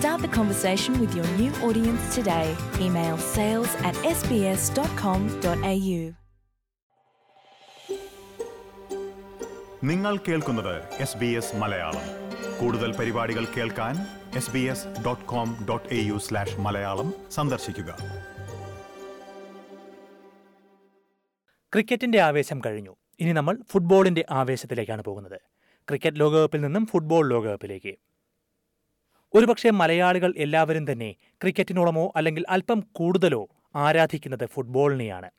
Start the conversation with your new audience today. Email sales at sbs.com.au. നിങ്ങൾ കേൾക്കുന്നത് S B S Malayalam. കൂടുതൽ പരിപാടികൾ കേൾക്കാൻ S B S dot com dot A U slash Malayalam സന്ദർശിക്കുക. ക്രിക്കറ്റിന്റെ ആവേശം കഴിഞ്ഞു. ഇനി നമ്മൾ ഫുട്ബോളിന്റെ ആവേശത്തിലേക്കാണ് പോകുന്നത്. ക്രിക്കറ്റ് ലോകകപ്പിൽ നിന്നും ഫുട്ബോൾ ലോകകപ്പിലേക്ക്. ഒരുപക്ഷെ മലയാളികൾ എല്ലാവരും തന്നെ ക്രിക്കറ്റിനോളമോ അല്ലെങ്കിൽ അല്പം കൂടുതലോ ആരാധിക്കുന്നത് ഫുട്ബോളിനെയാണ്.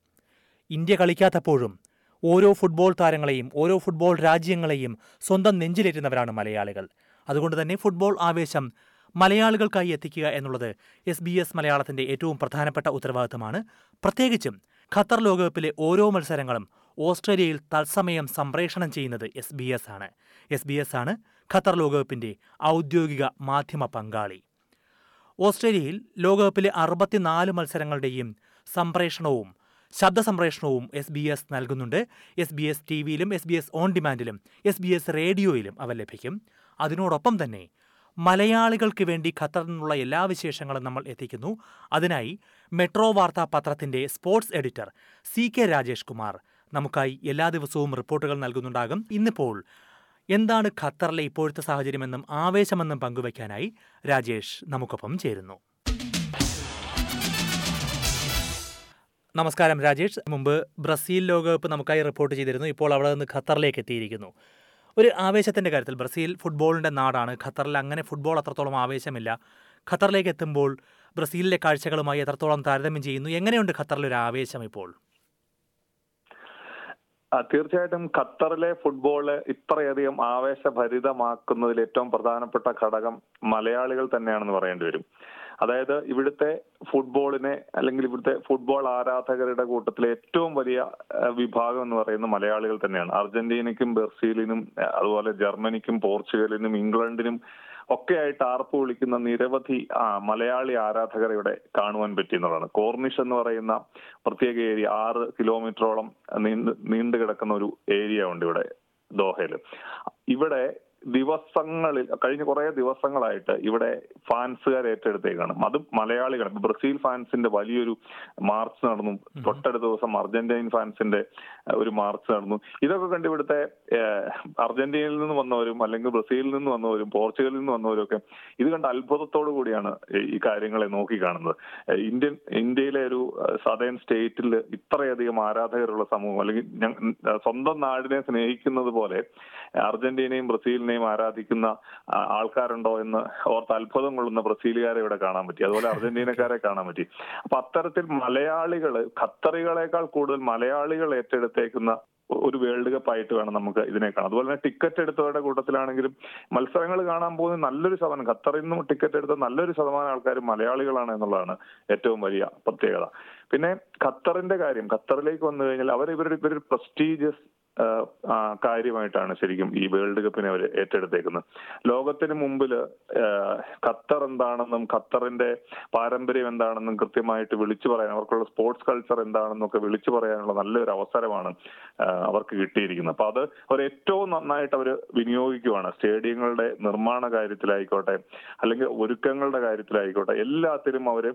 ഇന്ത്യ കളിക്കാത്തപ്പോഴും ഓരോ ഫുട്ബോൾ താരങ്ങളെയും ഓരോ ഫുട്ബോൾ രാജ്യങ്ങളെയും സ്വന്തം നെഞ്ചിലേറ്റുന്നവരാണ് മലയാളികൾ. അതുകൊണ്ട് തന്നെ ഫുട്ബോൾ ആവേശം മലയാളികൾക്കായി എത്തിക്കുക എന്നുള്ളത് എസ് ബി എസ് മലയാളത്തിന്റെ ഏറ്റവും പ്രധാനപ്പെട്ട ഉത്തരവാദിത്തമാണ്. പ്രത്യേകിച്ചും ഖത്തർ ലോകകപ്പിലെ ഓരോ മത്സരങ്ങളും ഓസ്ട്രേലിയയിൽ തത്സമയം സംപ്രേഷണം ചെയ്യുന്നത് എസ് ബി എസ് ആണ്. എസ് ബി എസ് ആണ് ഖത്തർ ലോകകപ്പിന്റെ ഔദ്യോഗിക മാധ്യമ പങ്കാളി. ഓസ്ട്രേലിയയിൽ ലോകകപ്പിലെ അറുപത്തിനാല് മത്സരങ്ങളുടെയും സംപ്രേഷണവും ശബ്ദ സംപ്രേഷണവും എസ് ബി എസ് നൽകുന്നുണ്ട്. എസ് ബി എസ് ടി വിയിലും എസ് ബി എസ് ഓൺ ഡിമാൻഡിലും എസ് ബി എസ് റേഡിയോയിലും അവ ലഭിക്കും. അതിനോടൊപ്പം തന്നെ മലയാളികൾക്ക് വേണ്ടി ഖത്തറിൽ നിന്നുള്ള എല്ലാ വിശേഷങ്ങളും നമ്മൾ എത്തിക്കുന്നു. അതിനായി മെട്രോ വാർത്താ പത്രത്തിന്റെ sports editor C K Rajesh Kumar നമുക്കായി എല്ലാ ദിവസവും റിപ്പോർട്ടുകൾ നൽകുന്നുണ്ടാകും. ഇന്നിപ്പോൾ എന്താണ് ഖത്തറിലെ ഇപ്പോഴത്തെ സാഹചര്യമെന്നും ആവേശമെന്നും പങ്കുവയ്ക്കാനായി രാജേഷ് നമുക്കൊപ്പം ചേരുന്നു. നമസ്കാരം രാജേഷ്. മുമ്പ് ബ്രസീൽ ലോകകപ്പ് നമുക്കായി റിപ്പോർട്ട് ചെയ്തിരുന്നു. ഇപ്പോൾ അവിടെ നിന്ന് ഖത്തറിലേക്ക് എത്തിയിരിക്കുന്നു. ഒരു ആവേശത്തിന്റെ കാര്യത്തിൽ ബ്രസീൽ ഫുട്ബോളിന്റെ നാടാണ്. ഖത്തറിൽ അങ്ങനെ ഫുട്ബോൾ അത്രത്തോളം ആവേശമില്ല. ഖത്തറിലേക്ക് എത്തുമ്പോൾ ബ്രസീലിലെ കാഴ്ചകളുമായി എത്രത്തോളം താരതമ്യം ചെയ്യുന്നു? എങ്ങനെയുണ്ട് ഖത്തറിലൊരു ആവേശം ഇപ്പോൾ? തീർച്ചയായിട്ടും ഖത്തറിലെ ഫുട്ബോൾ ഇത്രയധികം ആവേശഭരിതമാക്കുന്നതിൽ ഏറ്റവും പ്രധാനപ്പെട്ട ഘടകം മലയാളികൾ തന്നെയാണെന്ന് പറയേണ്ടി വരും. അതായത് ഇവിടുത്തെ ഫുട്ബോളിനെ അല്ലെങ്കിൽ ഇവിടുത്തെ ഫുട്ബോൾ ആരാധകരുടെ കൂട്ടത്തിലെ ഏറ്റവും വലിയ വിഭാഗം എന്ന് പറയുന്നത് മലയാളികൾ തന്നെയാണ്. അർജന്റീനയ്ക്കും ബ്രസീലിനും അതുപോലെ ജർമ്മനിക്കും പോർച്ചുഗലിനും ഇംഗ്ലണ്ടിനും ഒക്കെ ആയിട്ട് ആർപ്പ് വിളിക്കുന്ന നിരവധി മലയാളി ആരാധകരെ ഇവിടെ കാണുവാൻ പറ്റി എന്നുള്ളതാണ് കോർണിഷ് എന്ന് പറയുന്ന പ്രത്യേക ഏരിയ ആറ് കിലോമീറ്ററോളം നീണ്ട് നീണ്ടു കിടക്കുന്ന ഒരു ഏരിയ ഉണ്ട് ഇവിടെ ദോഹയിൽ ഇവിടെ ദിവസങ്ങളിൽ കഴിഞ്ഞ കുറെ ദിവസങ്ങളായിട്ട് ഇവിടെ ഫാൻസുകാർ ഏറ്റെടുത്തേക്കാണ്. അത് മലയാളികൾ ബ്രസീൽ ഫാൻസിന്റെ വലിയൊരു മാർച്ച് നടന്നു. തൊട്ടടുത്ത ദിവസം അർജന്റീൻ ഫാൻസിന്റെ ഒരു മാർച്ച് നടന്നു. ഇതൊക്കെ കണ്ട് ഇവിടുത്തെ അർജന്റീനയിൽ നിന്ന് വന്നവരും അല്ലെങ്കിൽ ബ്രസീലിൽ നിന്ന് വന്നവരും പോർച്ചുഗലിൽ നിന്ന് വന്നവരും ഒക്കെ ഇത് കണ്ട് അത്ഭുതത്തോടു കൂടിയാണ് ഈ- ഈ കാര്യങ്ങളെ നോക്കി കാണുന്നത് ഇന്ത്യൻ ഇന്ത്യയിലെ ഒരു സദേൺ സ്റ്റേറ്റിൽ ഇത്രയധികം ആരാധകരുള്ള സമൂഹം അല്ലെങ്കിൽ സ്വന്തം നാടിനെ സ്നേഹിക്കുന്നത് പോലെ അർജന്റീനയും ബ്രസീലിനെയും ആരാധിക്കുന്ന ആ, ആൾക്കാരുണ്ടോ എന്ന് ഓർത്ത് അത്ഭുതം കൊള്ളുന്ന ബ്രസീലുകാരെ ഇവിടെ കാണാൻ പറ്റി. അതുപോലെ അർജന്റീനക്കാരെ കാണാൻ പറ്റി. അപ്പൊ അത്തരത്തിൽ മലയാളികൾ ഖത്തറികളെക്കാൾ കൂടുതൽ മലയാളികൾ ഏറ്റെടുത്തേക്കുന്ന ഒരു വേൾഡ് കപ്പ് ആയിട്ട് വേണം നമുക്ക് ഇതിനെ കാണാം അതുപോലെ തന്നെ ടിക്കറ്റ് എടുത്തവരുടെ കൂട്ടത്തിലാണെങ്കിലും മത്സരങ്ങൾ കാണാൻ പോകുന്ന നല്ലൊരു ശതമാനം ഖത്തറിൽ നിന്നും ടിക്കറ്റ് എടുത്ത നല്ലൊരു ശതമാനം ആൾക്കാർ മലയാളികളാണ് എന്നുള്ളതാണ് ഏറ്റവും വലിയ പ്രത്യേകത. പിന്നെ ഖത്തറിന്റെ കാര്യം ഖത്തറിലേക്ക് വന്നു കഴിഞ്ഞാൽ അവർ ഇവരുടെ ഇവരൊരു പ്രസ്റ്റീജിയസ് കാര്യമായിട്ടാണ് ശരിക്കും ഈ വേൾഡ് കപ്പിനെ അവർ ഏറ്റെടുത്തേക്കുന്നത്. ലോകത്തിന് മുമ്പിൽ ഖത്തർ എന്താണെന്നും ഖത്തറിന്റെ പാരമ്പര്യം എന്താണെന്നും കൃത്യമായിട്ട് വിളിച്ചു പറയാൻ അവർക്കുള്ള സ്പോർട്സ് കൾച്ചർ എന്താണെന്നും ഒക്കെ വിളിച്ചു പറയാനുള്ള നല്ലൊരു അവസരമാണ് അവർക്ക് കിട്ടിയിരിക്കുന്നത്. അപ്പൊ അത് അവർ ഏറ്റവും നന്നായിട്ട് അവർ വിനിയോഗിക്കുവാണ്. സ്റ്റേഡിയങ്ങളുടെ നിർമ്മാണ കാര്യത്തിലായിക്കോട്ടെ അല്ലെങ്കിൽ ഒരുക്കങ്ങളുടെ കാര്യത്തിലായിക്കോട്ടെ എല്ലാത്തിലും അവർ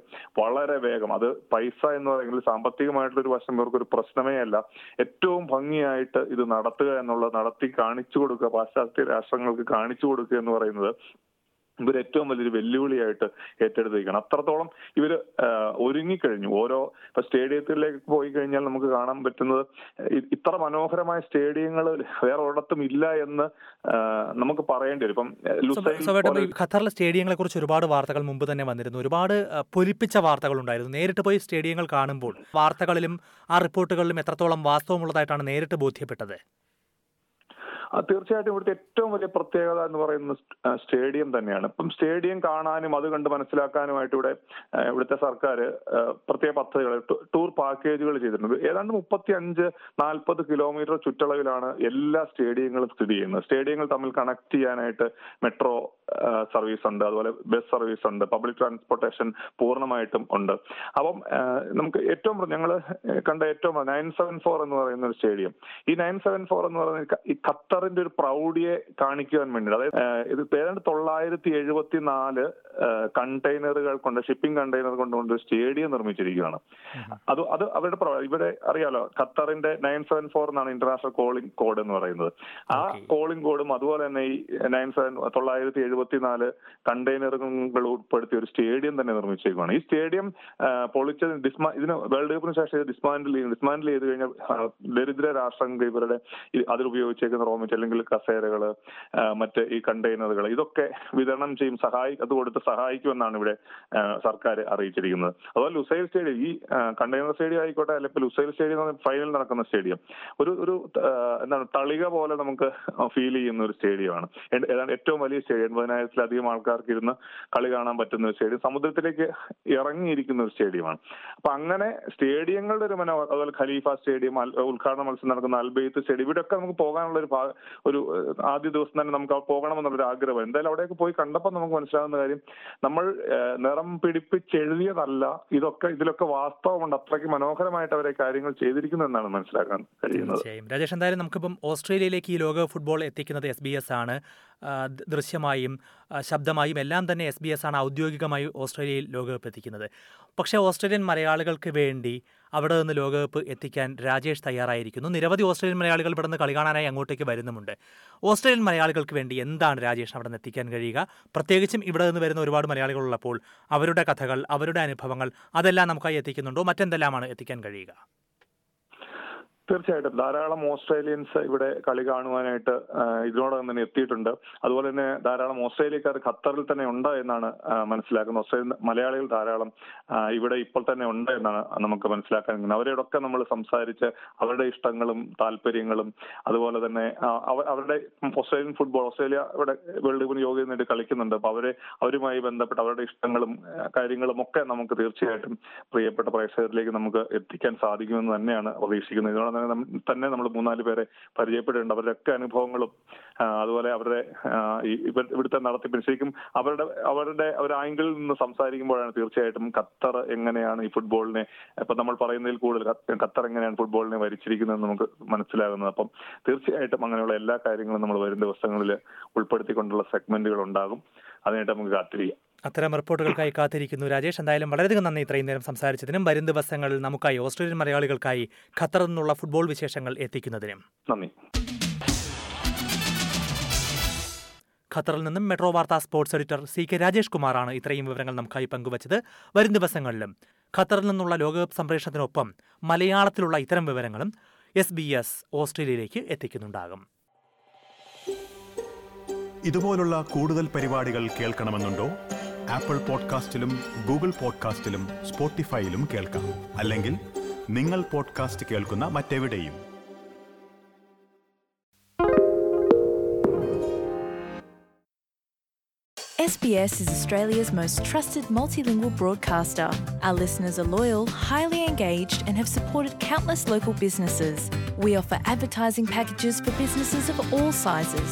വളരെ വേഗം അത് പൈസ എന്ന് പറയുന്നത് സാമ്പത്തികമായിട്ടുള്ള ഒരു വശം ഇവർക്ക് ഒരു പ്രശ്നമേ അല്ല ഏറ്റവും ഭംഗിയായിട്ട് ഇത് നടത്തുക എന്നുള്ള നടത്തി കാണിച്ചു കൊടുക്കുക പാശ്ചാത്യ രാഷ്ട്രങ്ങൾക്ക് കാണിച്ചു കൊടുക്കുക എന്ന് പറയുന്നത് ഇവർ ഏറ്റവും വലിയൊരു വെല്ലുവിളിയായിട്ട് ഏറ്റെടുത്തിരിക്കണം അത്രത്തോളം ഇവർ ഒരുങ്ങിക്കഴിഞ്ഞു. ഓരോ ഇപ്പൊ സ്റ്റേഡിയത്തിലേക്ക് പോയി കഴിഞ്ഞാൽ നമുക്ക് കാണാൻ പറ്റുന്നത് ഇത്ര മനോഹരമായ സ്റ്റേഡിയങ്ങൾ വേറെ ഒരിടത്തും ഇല്ല എന്ന് നമുക്ക് പറയേണ്ടി വരും. ഇപ്പം ഖത്തറിലെ സ്റ്റേഡിയങ്ങളെ കുറിച്ച് ഒരുപാട് വാർത്തകൾ മുമ്പ് തന്നെ വന്നിരുന്നു. ഒരുപാട് പൊലിപ്പിച്ച വാർത്തകൾ ഉണ്ടായിരുന്നു. നേരിട്ട് പോയി സ്റ്റേഡിയങ്ങൾ കാണുമ്പോൾ വാർത്തകളിലും ആ റിപ്പോർട്ടുകളിലും എത്രത്തോളം വാസ്തവമുള്ളതായിട്ടാണ് നേരിട്ട് ബോധ്യപ്പെട്ടത്? തീർച്ചയായിട്ടും ഇവിടുത്തെ ഏറ്റവും വലിയ പ്രത്യേകത എന്ന് പറയുന്നത് സ്റ്റേഡിയം തന്നെയാണ്. ഇപ്പം സ്റ്റേഡിയം കാണാനും അത് കണ്ട് മനസ്സിലാക്കാനുമായിട്ട് ഇവിടെ ഇവിടുത്തെ സർക്കാർ പ്രത്യേക പദ്ധതികൾ ടൂർ പാക്കേജുകൾ ചെയ്തിട്ടുണ്ട്. ഏതാണ്ട് മുപ്പത്തി അഞ്ച് നാൽപ്പത് കിലോമീറ്റർ ചുറ്റളവിലാണ് എല്ലാ സ്റ്റേഡിയങ്ങളും സ്ഥിതി ചെയ്യുന്നത്. സ്റ്റേഡിയങ്ങൾ തമ്മിൽ കണക്ട് ചെയ്യാനായിട്ട് മെട്രോ സർവീസ് ഉണ്ട് അതുപോലെ ബസ് സർവീസ് ഉണ്ട് പബ്ലിക് ട്രാൻസ്പോർട്ടേഷൻ പൂർണമായിട്ടും ഉണ്ട്. അപ്പം നമുക്ക് ഏറ്റവും ഞങ്ങൾ കണ്ട ഏറ്റവും നയൻ സെവൻ ഫോർ എന്ന് പറയുന്ന ഒരു സ്റ്റേഡിയം. ഈ നയൻ സെവൻ ഫോർ എന്ന് പറയുന്ന ഈ ഈ ഖത്തറിന്റെ ഒരു പ്രൗഢിയെ കാണിക്കുവാൻ വേണ്ടി അതായത് ഇത് ഏതാണ്ട് തൊള്ളായിരത്തി എഴുപത്തി നാല് കണ്ടെയ്നറുകൾ കൊണ്ട് ഷിപ്പിംഗ് കണ്ടെയ്നർ കൊണ്ടുകൊണ്ട് ഒരു സ്റ്റേഡിയം നിർമ്മിച്ചിരിക്കുകയാണ്. അത് അത് അവരുടെ ഇവിടെ അറിയാലോ ഖത്തറിന്റെ നയൻ സെവൻ ഫോർ എന്നാണ് ഇന്റർനാഷണൽ കോളിംഗ് കോഡ് എന്ന് പറയുന്നത്. ആ കോളിംഗ് കോഡും അതുപോലെ തന്നെ ഈ നയൻ സെവൻ തൊള്ളായിരത്തി എഴുപത്തി നാല് കണ്ടെയ്നറുകൾ ഉൾപ്പെടുത്തിയ ഒരു സ്റ്റേഡിയം തന്നെ നിർമ്മിച്ചേക്കുവാണ് ഈ സ്റ്റേഡിയം പൊളിച്ചത് ഡിസ്മാ ഇതിന് വേൾഡ് കപ്പിന് ശേഷം ഡിസ്മാൻഡിൽ ഡിസ്മാൻഡിൽ ചെയ്ത് കഴിഞ്ഞാൽ ദരിദ്ര രാഷ്ട്രങ്ങൾ ഇവരുടെ അതിൽ ഉപയോഗിച്ചേക്കുന്ന റോ മെറ്റീരിയൽ അല്ലെങ്കിൽ കസേരകൾ മറ്റ് ഈ കണ്ടെയ്നറുകൾ ഇതൊക്കെ വിതരണം ചെയ്യും സഹായി അത് കൊടുത്ത് സഹായിക്കുമെന്നാണ് ഇവിടെ സർക്കാർ അറിയിച്ചിരിക്കുന്നത്. അതുപോലെ ലുസൈൽ സ്റ്റേഡിയം ഈ കണ്ടെയ്നർ സ്റ്റേഡിയം ആയിക്കോട്ടെ അല്ലെങ്കിൽ ലുസൈൽ സ്റ്റേഡിയം ഫൈനൽ നടക്കുന്ന സ്റ്റേഡിയം ഒരു ഒരു എന്താണ് തളിക പോലെ നമുക്ക് ഫീൽ ചെയ്യുന്ന ഒരു സ്റ്റേഡിയമാണ് ഏതാണ്ട് ഏറ്റവും വലിയ സ്റ്റേഡിയം എൺപതിനായിരത്തിലധികം ആൾക്കാർക്ക് ഇരുന്ന് കളി കാണാൻ പറ്റുന്ന ഒരു സ്റ്റേഡിയം സമുദ്രത്തിലേക്ക് ഇറങ്ങിയിരിക്കുന്ന ഒരു സ്റ്റേഡിയമാണ് അപ്പൊ അങ്ങനെ സ്റ്റേഡിയങ്ങളുടെ ഒരു മനോഹർ അതുപോലെ ഖലീഫ സ്റ്റേഡിയം ഉദ്ഘാടന മത്സരം നടക്കുന്ന അൽബെയ്ത്ത് സ്റ്റേഡിയം ഇവിടെയൊക്കെ നമുക്ക് പോകാനുള്ള ഒരു ഒരു ആദ്യ ദിവസം തന്നെ നമുക്ക് പോകണം പോകണമെന്നുള്ളൊരു ആഗ്രഹം. എന്തായാലും അവിടെയൊക്കെ പോയി കണ്ടപ്പോൾ നമുക്ക് മനസ്സിലാകുന്ന കാര്യം നമ്മൾ നിറം പിടിപ്പിച്ചെഴുതിയതല്ല ഇതൊക്കെ ഇതിലൊക്കെ വാസ്തവമുണ്ട്. അത്രയ്ക്ക് മനോഹരമായിട്ട് അവരെ കാര്യങ്ങൾ ചെയ്തിരിക്കുന്നു എന്നാണ് മനസ്സിലാക്കാൻ കഴിയുന്നത്. രാജേഷ് എന്തായാലും നമുക്കിപ്പം ഓസ്ട്രേലിയയിലേക്ക് ഈ ലോക ഫുട്ബോൾ എത്തിക്കുന്നത് എസ് ബി എസ് ആണ്. ദൃശ്യമായും ശബ്ദമായും എല്ലാം തന്നെ എസ് ബി എസ് ആണ് ഔദ്യോഗികമായി ഓസ്ട്രേലിയയിൽ ലോകകപ്പ് എത്തിക്കുന്നത്. പക്ഷേ ഓസ്ട്രേലിയൻ മലയാളികൾക്ക് വേണ്ടി അവിടെ നിന്ന് ലോകകപ്പ് എത്തിക്കാൻ രാജേഷ് തയ്യാറായിരിക്കുന്നു. നിരവധി ഓസ്ട്രേലിയൻ മലയാളികൾ ഇവിടെ നിന്ന് കളി കാണാനായി അങ്ങോട്ടേക്ക് വരുന്നുമുണ്ട്. ഓസ്ട്രേലിയൻ മലയാളികൾക്ക് വേണ്ടി എന്താണ് രാജേഷ് അവിടെ നിന്ന് എത്തിക്കാൻ കഴിയുക? പ്രത്യേകിച്ചും ഇവിടെ നിന്ന് വരുന്ന ഒരുപാട് മലയാളികൾ ഉള്ളപ്പോൾ അവരുടെ കഥകൾ അവരുടെ അനുഭവങ്ങൾ അതെല്ലാം നമുക്കായി എത്തിക്കുന്നുണ്ടോ? മറ്റെന്തെല്ലാമാണ് എത്തിക്കാൻ കഴിയുക? തീർച്ചയായിട്ടും. ധാരാളം ഓസ്ട്രേലിയൻസ് ഇവിടെ കളി കാണുവാനായിട്ട് ഇതിനോടകം തന്നെ എത്തിയിട്ടുണ്ട്. അതുപോലെ തന്നെ ധാരാളം ഓസ്ട്രേലിയക്കാർ ഖത്തറിൽ തന്നെ ഉണ്ട് എന്നാണ് മനസ്സിലാക്കുന്നത്. ഓസ്ട്രേലിയൻ മലയാളികൾ ധാരാളം ഇവിടെ ഇപ്പോൾ തന്നെ ഉണ്ട് എന്നാണ് നമുക്ക് മനസ്സിലാക്കാൻ. അവരോടൊക്കെ നമ്മൾ സംസാരിച്ച് അവരുടെ ഇഷ്ടങ്ങളും താല്പര്യങ്ങളും അതുപോലെ തന്നെ അവരുടെ ഓസ്ട്രേലിയൻ ഫുട്ബോൾ ഓസ്ട്രേലിയ ഇവിടെ വേൾഡ് കപ്പിന് യോഗ്യത നേടി കളിക്കുന്നുണ്ട്. അപ്പൊ അവരെ അവരുമായി ബന്ധപ്പെട്ട് അവരുടെ ഇഷ്ടങ്ങളും കാര്യങ്ങളും ഒക്കെ നമുക്ക് തീർച്ചയായിട്ടും പ്രിയപ്പെട്ട പ്രേക്ഷകരിലേക്ക് നമുക്ക് എത്തിക്കാൻ സാധിക്കുമെന്ന് തന്നെയാണ് പ്രതീക്ഷിക്കുന്നത്. ഇതിനോട് തന്നെ തന്നെ നമ്മൾ മൂന്നാൽ പേരെ പരിചയപ്പെട്ടിട്ടുണ്ട് അവരുടെ ഒക്കെ അനുഭവങ്ങളും അതുപോലെ അവരുടെ ഇവിടുത്തെ നടത്തിപ്പിന് ശരിക്കും അവരുടെ അവരുടെ ഒരു ആംഗിളിൽ നിന്ന് സംസാരിക്കുമ്പോഴാണ് തീർച്ചയായിട്ടും ഖത്തർ എങ്ങനെയാണ് ഈ ഫുട്ബോളിനെ ഇപ്പൊ നമ്മൾ പറയുന്നതിൽ കൂടുതൽ ഖത്തർ എങ്ങനെയാണ് ഫുട്ബോളിനെ വരിച്ചിരിക്കുന്നത് നമുക്ക് മനസ്സിലാകുന്നത്. അപ്പം തീർച്ചയായിട്ടും അങ്ങനെയുള്ള എല്ലാ കാര്യങ്ങളും നമ്മൾ വരും ദിവസങ്ങളിൽ ഉൾപ്പെടുത്തിക്കൊണ്ടുള്ള സെഗ്മെന്റുകൾ ഉണ്ടാകും. അതിനായിട്ട് നമുക്ക് കാത്തിരിക്കാം. അത്തരം റിപ്പോർട്ടുകൾക്കായി കാത്തിരിക്കുന്നു. രാജേഷ് എന്തായാലും വളരെയധികം നന്ദി ഇത്രയും നേരം സംസാരിച്ചതിനും. വരും ദിവസങ്ങളിൽ നമുക്കായി ഓസ്ട്രേലിയൻ മലയാളികൾക്കായി ഖത്തറിൽ നിന്നുള്ള ഫുട്ബോൾ വിശേഷങ്ങൾ എത്തിക്കുന്നതിനും. നന്ദി. ഖത്തറിൽ നിന്നും മെട്രോ വാർത്താ sports editor C K Rajesh കുമാറാണ് ഇത്രയും വിവരങ്ങൾ നമുക്കായി പങ്കുവച്ചത്. വരും ദിവസങ്ങളിലും ഖത്തറിൽ നിന്നുള്ള ലോകകപ്പ് സംപ്രേഷണത്തിനൊപ്പം മലയാളത്തിലുള്ള ഇത്തരം വിവരങ്ങളും എസ് ബി എസ് ഓസ്ട്രേലിയയിലേക്ക് എത്തിക്കുന്നുണ്ടാകും. ഇതുപോലുള്ള കൂടുതൽ പരിപാടികൾ കേൾക്കണമെന്നുണ്ടോ? ആപ്പിൾ പോഡ്കാസ്റ്റിലും ഗൂഗിൾ പോഡ്കാസ്റ്റിലും സ്പോട്ടിഫൈയിലും കേൾക്കാം അല്ലെങ്കിൽ നിങ്ങൾ പോഡ്കാസ്റ്റ് കേൾക്കുന്ന മറ്റെവിടെയും SBS is Australia's most trusted multilingual broadcaster. Our listeners are loyal, highly engaged, and have supported countless local businesses. We offer advertising packages for businesses of all sizes.